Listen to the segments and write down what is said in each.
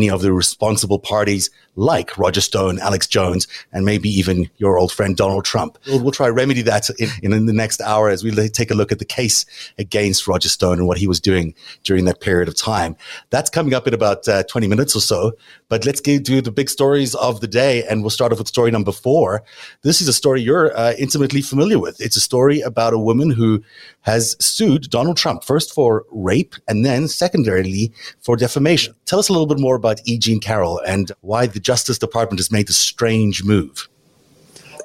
many of the responsible parties like Roger Stone, Alex Jones, and maybe even your old friend Donald Trump. We'll, we'll try remedy that in, in, the next hour as we take a look at the case against Roger Stone and what he was doing during that period of time. That's coming up in about uh, 20 minutes or so. But let's get to the big stories of the day, and we'll start off with story number four. This is a story you're uh, intimately familiar with. It's a story about a woman who has sued Donald Trump first for rape and then secondarily for defamation. Tell us a little bit more about E. Jean Carroll and why the Justice Department has made this strange move.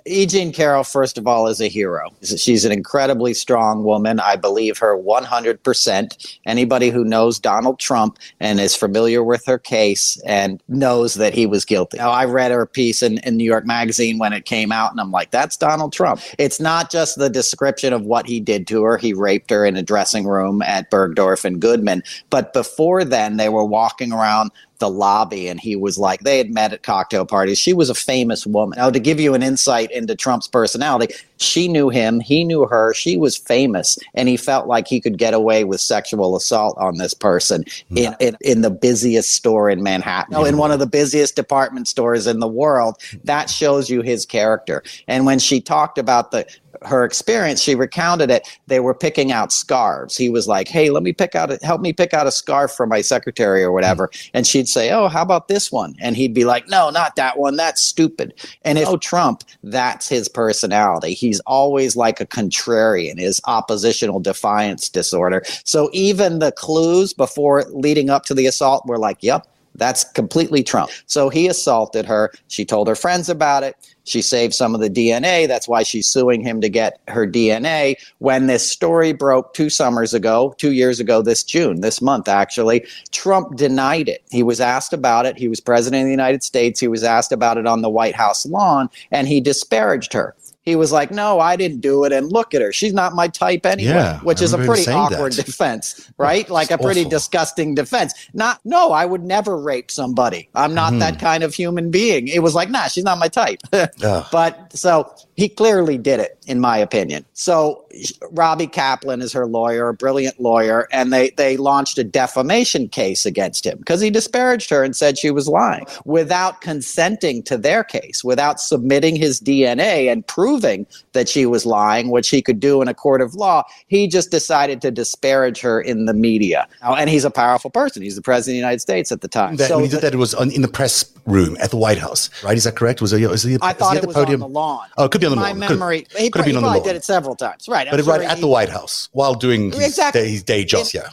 E. Jean Carroll, first of all, is a hero. She's an incredibly strong woman. I believe her 100%. Anybody who knows Donald Trump and is familiar with her case and knows that he was guilty. Now, I read her piece in, in New York Magazine when it came out, and I'm like, that's Donald Trump. It's not just the description of what he did to her. He raped her in a dressing room at Bergdorf and Goodman. But before then, they were walking around the lobby and he was like they had met at cocktail parties. She was a famous woman. Now to give you an insight into trump's personality she knew him he knew her she was famous and he felt like he could get away with sexual assault on this person in, in, in the busiest store in manhattan no, in one of the busiest department stores in the world. That shows you his character. And when she talked about the her experience, she recounted it. They were picking out scarves. He was like, "Hey, let me pick out, a, help me pick out a scarf for my secretary or whatever." Mm-hmm. And she'd say, "Oh, how about this one?" And he'd be like, "No, not that one. That's stupid." And if oh, Trump, that's his personality. He's always like a contrarian, his oppositional defiance disorder. So even the clues before leading up to the assault were like, "Yep, that's completely Trump." So he assaulted her. She told her friends about it she saved some of the DNA. That's why she's suing him to get her DNA. When this story broke two summers ago, two years ago, this June, this month actually, Trump denied it. He was asked about it. He was president of the United States. He was asked about it on the White House lawn, and he disparaged her he was like, "No, I didn't do it." And look at her; she's not my type anyway. Yeah, which is a pretty awkward that. defense, right? like a pretty awful. disgusting defense. Not, no, I would never rape somebody. I'm not mm-hmm. that kind of human being. It was like, nah, she's not my type. but so he clearly did it, in my opinion. So Robbie Kaplan is her lawyer, a brilliant lawyer, and they they launched a defamation case against him because he disparaged her and said she was lying without consenting to their case, without submitting his DNA and proving that she was lying, which he could do in a court of law. He just decided to disparage her in the media. And he's a powerful person. He's the president of the United States at the time. That, so when he did that, it was on, in the press room at the White House, right? Is that correct? Was it? Was he, I thought it was podium? on the lawn. Oh, it could be on the My lawn. My memory. Could, he, could have been on the lawn. did it several times, right? but sure right at the White House while doing his, exactly. day, his day jobs. yeah.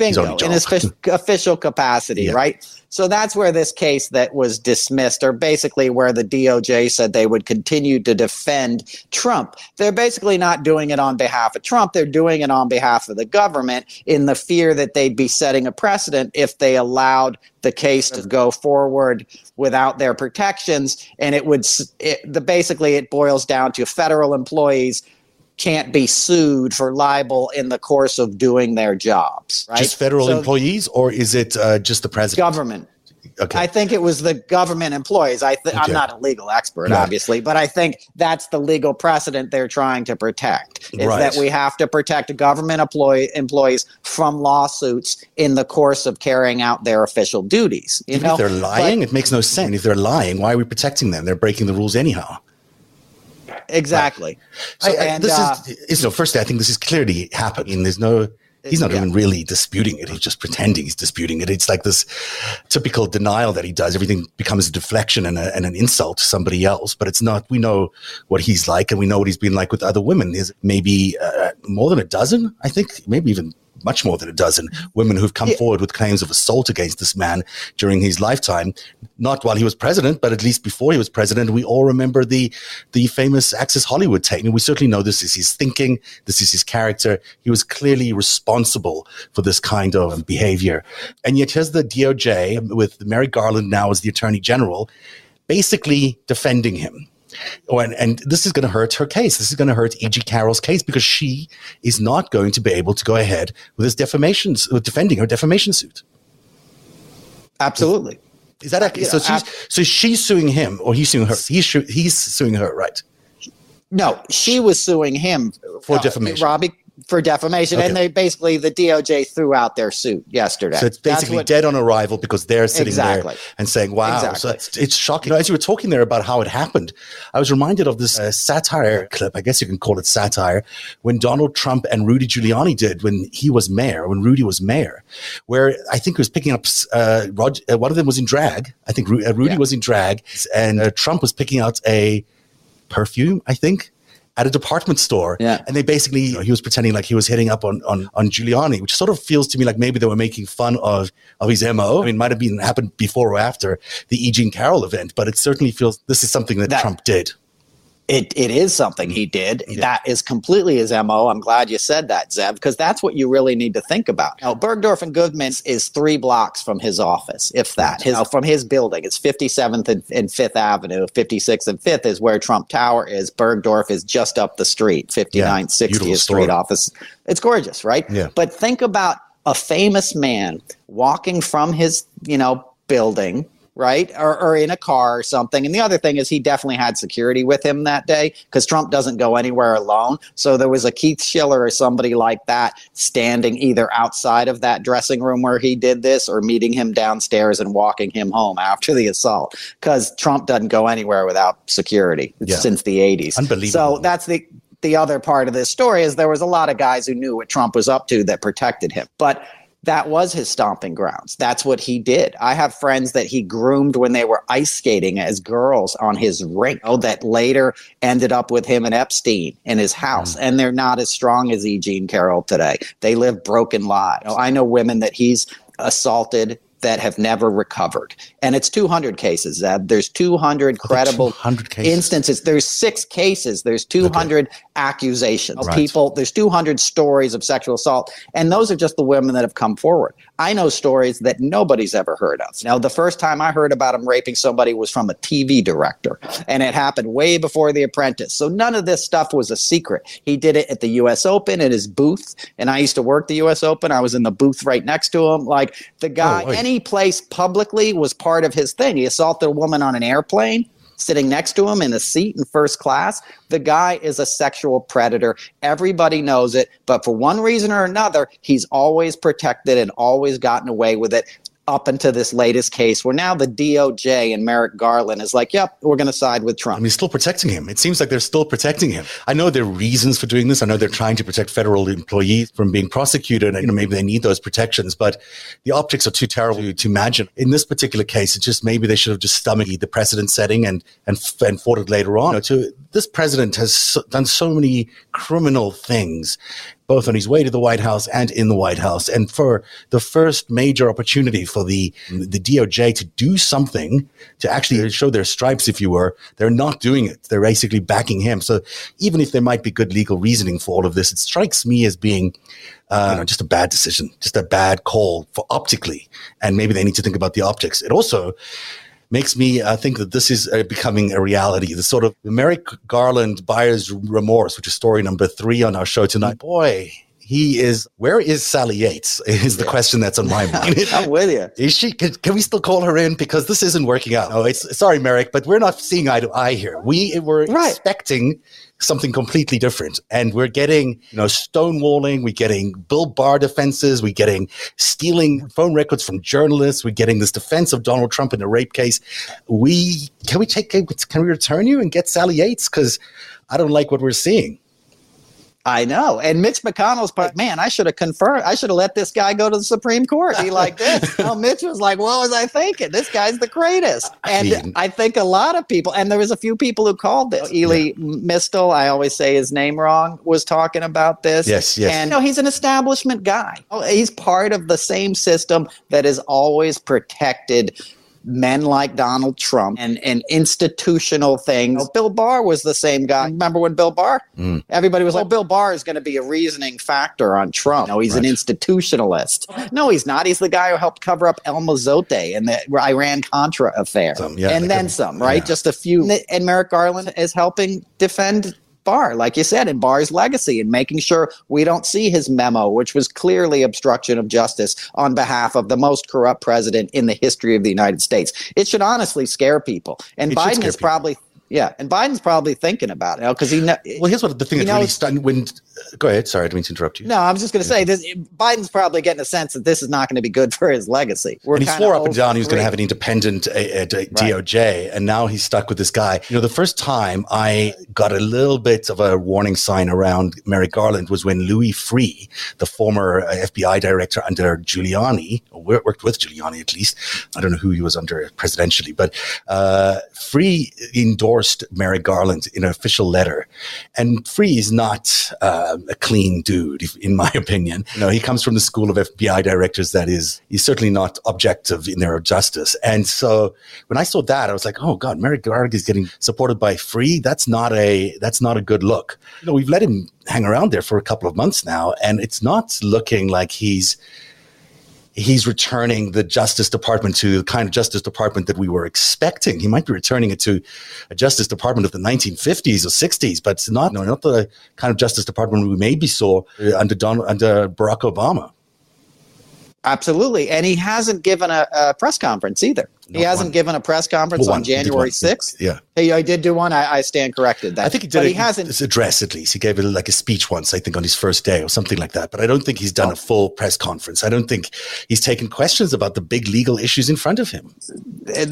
Bingo, in his official capacity, yeah. right? So that's where this case that was dismissed, or basically where the DOJ said they would continue to defend Trump. They're basically not doing it on behalf of Trump. They're doing it on behalf of the government in the fear that they'd be setting a precedent if they allowed the case to go forward without their protections. And it would, it, the, basically, it boils down to federal employees can't be sued for libel in the course of doing their jobs. Right? Just federal so employees, or is it uh, just the president? Government. Okay. I think it was the government employees. I th- okay. I'm not a legal expert, obviously, but I think that's the legal precedent they're trying to protect. Is right. that we have to protect government employee employees from lawsuits in the course of carrying out their official duties. You Even know? if they're lying, but, it makes no sense. If they're lying, why are we protecting them? They're breaking the rules anyhow. Exactly. Right. So I, and, this uh, is, is, know, firstly, I think this is clearly happening. There's no, he's not yeah. even really disputing it. He's just pretending he's disputing it. It's like this typical denial that he does. Everything becomes a deflection and, a, and an insult to somebody else. But it's not. We know what he's like, and we know what he's been like with other women. There's maybe uh, more than a dozen, I think, maybe even much more than a dozen women who've come yeah. forward with claims of assault against this man during his lifetime. Not while he was president, but at least before he was president. We all remember the the famous Access Hollywood tape. And we certainly know this is his thinking, this is his character. He was clearly responsible for this kind of behavior. And yet here's the DOJ with Merrick Garland now as the Attorney General, basically defending him Oh, and, and this is going to hurt her case. This is going to hurt E.G. Carroll's case because she is not going to be able to go ahead with this defamation, with defending her defamation suit. Absolutely. Is, that actually, so? She's, so she's suing him, or he's suing her. He's he's suing her, right? No, she was suing him for defamation. Robbie for defamation, okay. and they basically the DOJ threw out their suit yesterday. So it's basically what, dead on arrival because they're sitting exactly. there and saying, "Wow!" Exactly. So it's, it's shocking. You know, as you were talking there about how it happened, I was reminded of this uh, satire clip. I guess you can call it satire when Donald Trump and Rudy Giuliani did when he was mayor, when Rudy was mayor, where I think he was picking up. Uh, Roger, uh, one of them was in drag. I think Ru- uh, Rudy yeah. was in drag, and uh, Trump was picking out a perfume. I think at a department store. Yeah. And they basically, you know, he was pretending like he was hitting up on, on, on Giuliani, which sort of feels to me like maybe they were making fun of, of his MO. I mean, it might have been happened before or after the E. Jean Carroll event, but it certainly feels this is something that, that Trump did. It, it is something he did. Yeah. That is completely his MO. I'm glad you said that, Zeb, because that's what you really need to think about. Now, Bergdorf and Goodman is three blocks from his office, if that. His, from his building. It's 57th and, and 5th Avenue. 56th and 5th is where Trump Tower is. Bergdorf is just up the street, 59th, yeah, 60th Street office. It's gorgeous, right? Yeah. But think about a famous man walking from his, you know, building – right? Or, or, in a car or something. And the other thing is he definitely had security with him that day because Trump doesn't go anywhere alone. So there was a Keith Schiller or somebody like that standing either outside of that dressing room where he did this or meeting him downstairs and walking him home after the assault because Trump doesn't go anywhere without security yeah. since the 80s. Unbelievable. So that's the the other part of this story is there was a lot of guys who knew what Trump was up to that protected him. But that was his stomping grounds. That's what he did. I have friends that he groomed when they were ice skating as girls on his rink oh, that later ended up with him and Epstein in his house. Mm. And they're not as strong as E. Jean Carroll today. They live broken lives. I know women that he's assaulted that have never recovered. And it's 200 cases, Zeb. There's 200 credible 200 instances. There's six cases. There's 200 okay. accusations. Right. People, there's 200 stories of sexual assault. And those are just the women that have come forward. I know stories that nobody's ever heard of. Now, the first time I heard about him raping somebody was from a TV director, and it happened way before The Apprentice. So none of this stuff was a secret. He did it at the U.S. Open at his booth, and I used to work the U.S. Open. I was in the booth right next to him. Like the guy, oh, any place publicly was part of his thing. He assaulted a woman on an airplane sitting next to him in a seat in first class. The guy is a sexual predator. Everybody knows it. But for one reason or another, he's always protected and always gotten away with it up into this latest case where now the DOJ and Merrick Garland is like, yep, we're going to side with Trump. I mean, still protecting him. It seems like they're still protecting him. I know there are reasons for doing this. I know they're trying to protect federal employees from being prosecuted. And, you know, maybe they need those protections, but the optics are too terrible to imagine. In this particular case, it's just maybe they should have just stomached the precedent setting and, and, and fought it later on. You know, to, this president has done so many criminal things both on his way to the White House and in the White House. And for the first major opportunity for the, the DOJ to do something to actually show their stripes, if you were, they're not doing it. They're basically backing him. So even if there might be good legal reasoning for all of this, it strikes me as being uh, you know, just a bad decision, just a bad call for optically. And maybe they need to think about the optics. It also makes me uh, think that this is uh, becoming a reality. The sort of Merrick Garland buyer's remorse, which is story number three on our show tonight. Boy, he is where is Sally Yates is the question that's on my mind. I'm with you. Is she can, can, we still call her in because this isn't working out? No, it's sorry, Merrick, but we're not seeing eye to eye here. We were right. expecting something completely different. And we're getting, you know, stonewalling, we're getting Bill Barr defenses, we're getting stealing phone records from journalists, we're getting this defense of Donald Trump in a rape case. We can we take can we return you and get Sally Yates? Because I don't like what we're seeing. I know. And Mitch McConnell's part, man, I should have confirmed. I should have let this guy go to the Supreme Court. He like this. no, Mitch was like, what was I thinking? This guy's the greatest. And I, mean, I think a lot of people, and there was a few people who called this. Elie yeah. Mystal, I always say his name wrong, was talking about this. Yes, yes. And you know, he's an establishment guy. He's part of the same system that has always protected men like Donald Trump and, and institutional things. Bill Barr was the same guy. Remember when Bill Barr? Mm. Everybody was like, oh, Bill Barr is going to be a reasoning factor on Trump. No, he's right. an institutionalist. No, he's not. He's the guy who helped cover up El Mozote and the Iran Contra affair. Some, yeah, and then some, right? Yeah. Just a few. And Merrick Garland is helping defend Barr, like you said, in Barr's legacy and making sure we don't see his memo, which was clearly obstruction of justice on behalf of the most corrupt president in the history of the United States. It should honestly scare people. And it Biden is probably Yeah, and Biden's probably thinking about it because he. Know, well, here's what the thing is really starting. When go ahead, sorry, I didn't mean to interrupt you. No, I was just going to say this. Biden's probably getting a sense that this is not going to be good for his legacy. We're and he swore up and down he was going to have an independent uh, uh, DOJ, right. and now he's stuck with this guy. You know, the first time I got a little bit of a warning sign around Merrick Garland was when Louis Freeh, the former uh, FBI director under Giuliani, worked with Giuliani at least. I don't know who he was under presidentially, but uh, Freeh endorsed Merrick Garland in an official letter. And Freeh is not uh, a clean dude, in my opinion. You know, he comes from the school of FBI directors that is, he's certainly not objective in their justice. And so when I saw that, I was like, oh God, Merrick Garland is getting supported by Freeh. That's not a, that's not a good look. You know, we've let him hang around there for a couple of months now, and it's not looking like he's, he's returning the Justice Department to the kind of Justice Department that we were expecting. He might be returning it to a Justice Department of the 1950s or 60s, but it's not, no, not the kind of Justice Department we maybe saw under, Don, under Barack Obama. Absolutely. And he hasn't given a, a press conference either. he hasn't one. given a press conference well, on January 6th. Yeah. Hey, I did do one. I, I stand corrected. That. I think he did. But he hasn't. His address, at least. He gave it like a speech once, I think, on his first day or something like that. But I don't think he's done oh. a full press conference. I don't think he's taken questions about the big legal issues in front of him.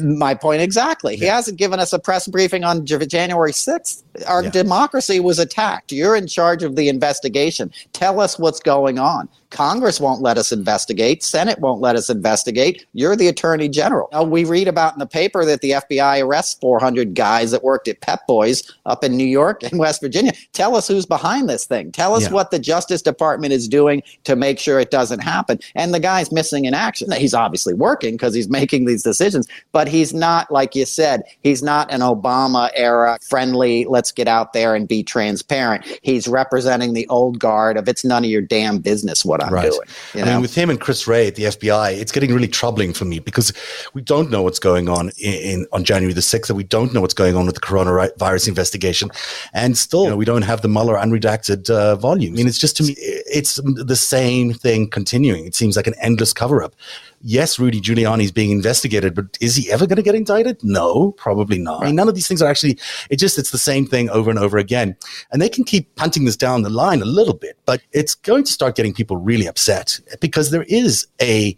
My point exactly. Yeah. He hasn't given us a press briefing on January 6th. Our yeah. democracy was attacked. You're in charge of the investigation. Tell us what's going on. Congress won't let us investigate. Senate won't let us investigate. You're the attorney general. Now, we read about in the paper that the FBI arrests 400 guys that worked at Pep Boys up in New York and West Virginia. Tell us who's behind this thing. Tell us yeah. what the Justice Department is doing to make sure it doesn't happen. And the guy's missing in action. He's obviously working because he's making these decisions, but he's not, like you said, he's not an Obama era friendly, let's get out there and be transparent. He's representing the old guard of it's none of your damn business what what I'm right. doing. You know? I mean, with him and Chris Wray at the FBI, it's getting really troubling for me because we don't know what's going on in, in on January the 6th, and we don't know what's going on with the coronavirus investigation. And still, you know, we don't have the Mueller unredacted uh, volume. I mean, it's just to me, it's the same thing continuing. It seems like an endless cover up yes, Rudy Giuliani is being investigated, but is he ever going to get indicted? No, probably not. I mean, none of these things are actually, it just, it's the same thing over and over again. And they can keep punting this down the line a little bit, but it's going to start getting people really upset because there is a,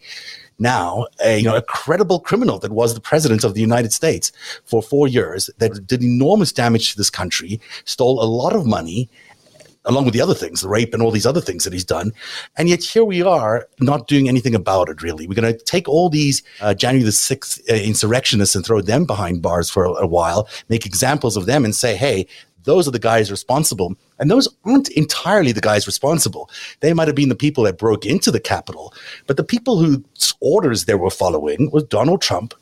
now a, you know, a credible criminal that was the president of the United States for four years that did enormous damage to this country, stole a lot of money, along with the other things, the rape and all these other things that he's done. And yet here we are not doing anything about it, really. We're going to take all these uh, January the 6th uh, insurrectionists and throw them behind bars for a, a while, make examples of them and say, hey, those are the guys responsible. And those aren't entirely the guys responsible. They might have been the people that broke into the Capitol, but the people whose orders they were following was Donald Trump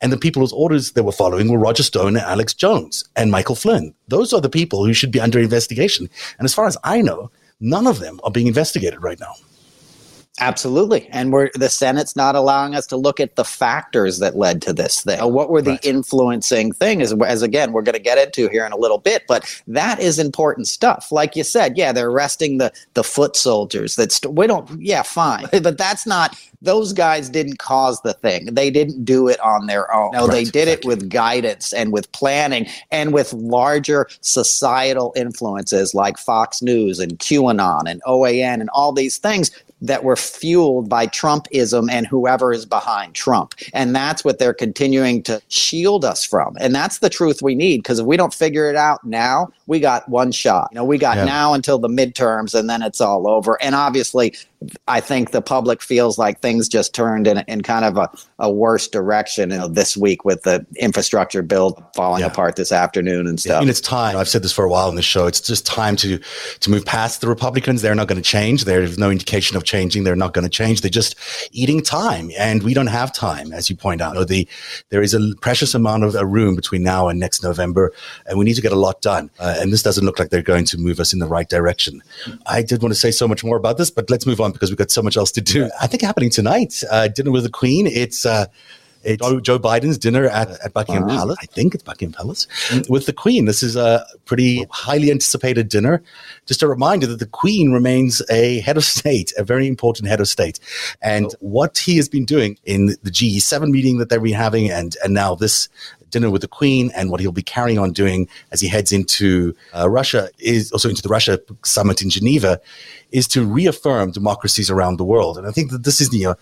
and the people whose orders they were following were Roger Stone and Alex Jones and Michael Flynn. Those are the people who should be under investigation. And as far as I know, none of them are being investigated right now. Absolutely. And we're the Senate's not allowing us to look at the factors that led to this thing. Uh, what were the right. influencing things? As, as again, we're going to get into here in a little bit, but that is important stuff. Like you said, yeah, they're arresting the the foot soldiers. That's we don't yeah, fine. But that's not those guys didn't cause the thing. They didn't do it on their own. No, right, they did exactly. it with guidance and with planning and with larger societal influences like Fox News and QAnon and OAN and all these things that were fueled by Trumpism and whoever is behind Trump. And that's what they're continuing to shield us from. And that's the truth we need because if we don't figure it out now, we got one shot. You know, we got yeah. now until the midterms and then it's all over. And obviously, I think the public feels like things just turned in, in kind of a, a worse direction you know, this week with the infrastructure bill falling yeah. apart this afternoon and stuff. I mean, it's time. I've said this for a while in the show. It's just time to to move past the Republicans. They're not going to change. There's no indication of changing. They're not going to change. They're just eating time, and we don't have time, as you point out. You know, the there is a precious amount of a room between now and next November, and we need to get a lot done. Uh, and this doesn't look like they're going to move us in the right direction. I did want to say so much more about this, but let's move on because we've got so much else to do. I think happening tonight, uh, dinner with the Queen. It's uh, it's Joe, Biden's dinner at, at Buckingham uh-huh. Palace. I think it's Buckingham Palace with the Queen. This is a pretty highly anticipated dinner. Just a reminder that the Queen remains a head of state, a very important head of state. And what he has been doing in the G7 meeting that they've been having and, and now this dinner with the Queen and what he'll be carrying on doing as he heads into uh, Russia is also into the Russia summit in Geneva, is to reaffirm democracies around the world. And I think that this is the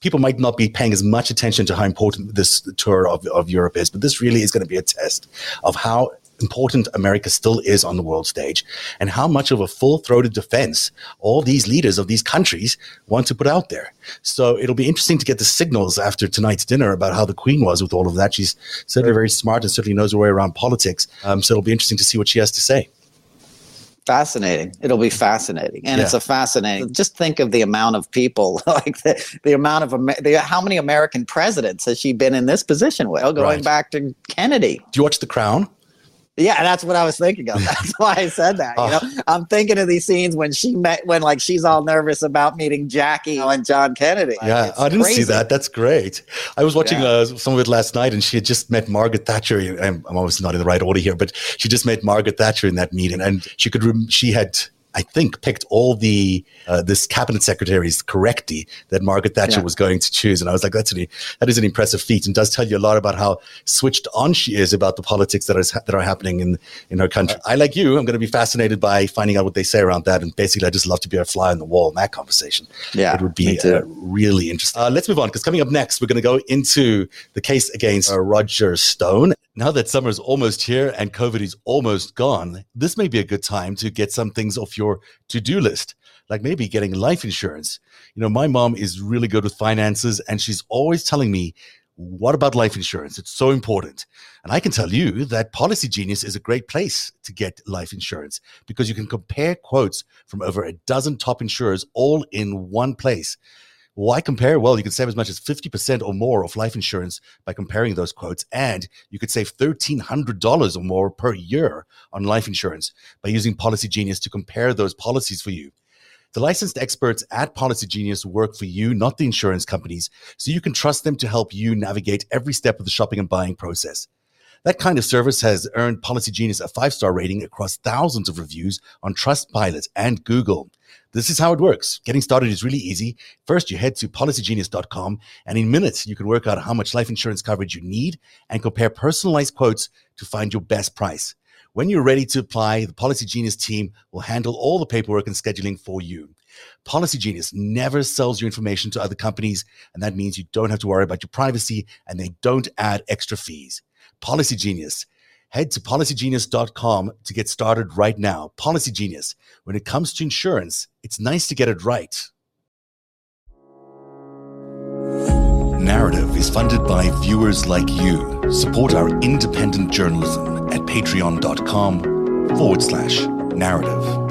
people might not be paying as much attention to how important this tour of, of Europe is, but this really is going to be a test of how important America still is on the world stage and how much of a full throated defense all these leaders of these countries want to put out there. So it'll be interesting to get the signals after tonight's dinner about how the Queen was with all of that. She's certainly very smart and certainly knows her way around politics. Um, so it'll be interesting to see what she has to say fascinating. It'll be fascinating, and yeah. it's a fascinating. Just think of the amount of people, like the, the amount of the, how many American presidents has she been in this position with? Going right. back to Kennedy. Do you watch The Crown? Yeah, that's what I was thinking of. That's why I said that. You know, oh. I'm thinking of these scenes when she met, when like she's all nervous about meeting Jackie and John Kennedy. Like, yeah, I didn't crazy. see that. That's great. I was watching yeah. uh, some of it last night, and she had just met Margaret Thatcher. I'm, I'm obviously not in the right order here, but she just met Margaret Thatcher in that meeting, and she could. Rem- She had I think, picked all the uh, this cabinet secretaries correctly that Margaret Thatcher yeah. was going to choose, and I was like, that's an, that is an impressive feat, and does tell you a lot about how switched on she is about the politics that is that are happening in in her country. I like you, I'm going to be fascinated by finding out what they say around that, and basically, I just love to be a fly on the wall in that conversation. Yeah, it would be uh, really interesting. Uh, let's move on because coming up next, we're going to go into the case against uh, Roger Stone. Now that summer is almost here and COVID is almost gone, this may be a good time to get some things off your to do list, like maybe getting life insurance. You know, my mom is really good with finances and she's always telling me, what about life insurance? It's so important. And I can tell you that Policy Genius is a great place to get life insurance because you can compare quotes from over a dozen top insurers all in one place. Why compare? Well, you can save as much as 50% or more of life insurance by comparing those quotes. And you could save $1,300 or more per year on life insurance by using Policy Genius to compare those policies for you. The licensed experts at Policy Genius work for you, not the insurance companies, so you can trust them to help you navigate every step of the shopping and buying process. That kind of service has earned Policy Genius a five star rating across thousands of reviews on Trustpilot and Google. This is how it works. Getting started is really easy. First, you head to policygenius.com, and in minutes, you can work out how much life insurance coverage you need and compare personalized quotes to find your best price. When you're ready to apply, the Policy Genius team will handle all the paperwork and scheduling for you. Policy Genius never sells your information to other companies, and that means you don't have to worry about your privacy and they don't add extra fees. Policy Genius Head to policygenius.com to get started right now. Policy Genius. When it comes to insurance, it's nice to get it right. Narrative is funded by viewers like you. Support our independent journalism at patreon.com forward slash narrative.